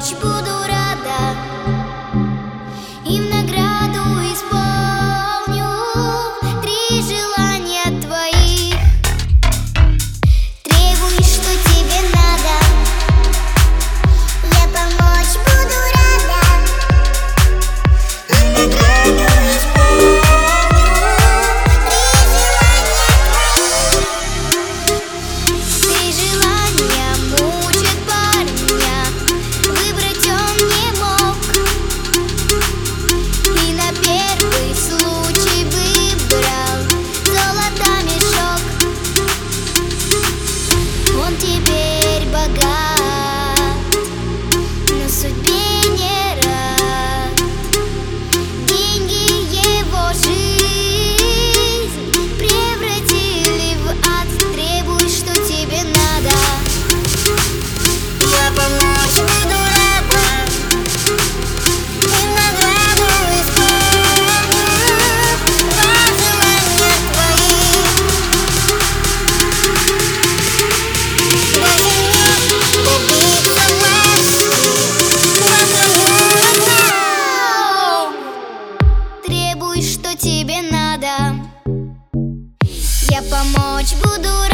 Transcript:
помочь буду Что тебе надо. Я помочь буду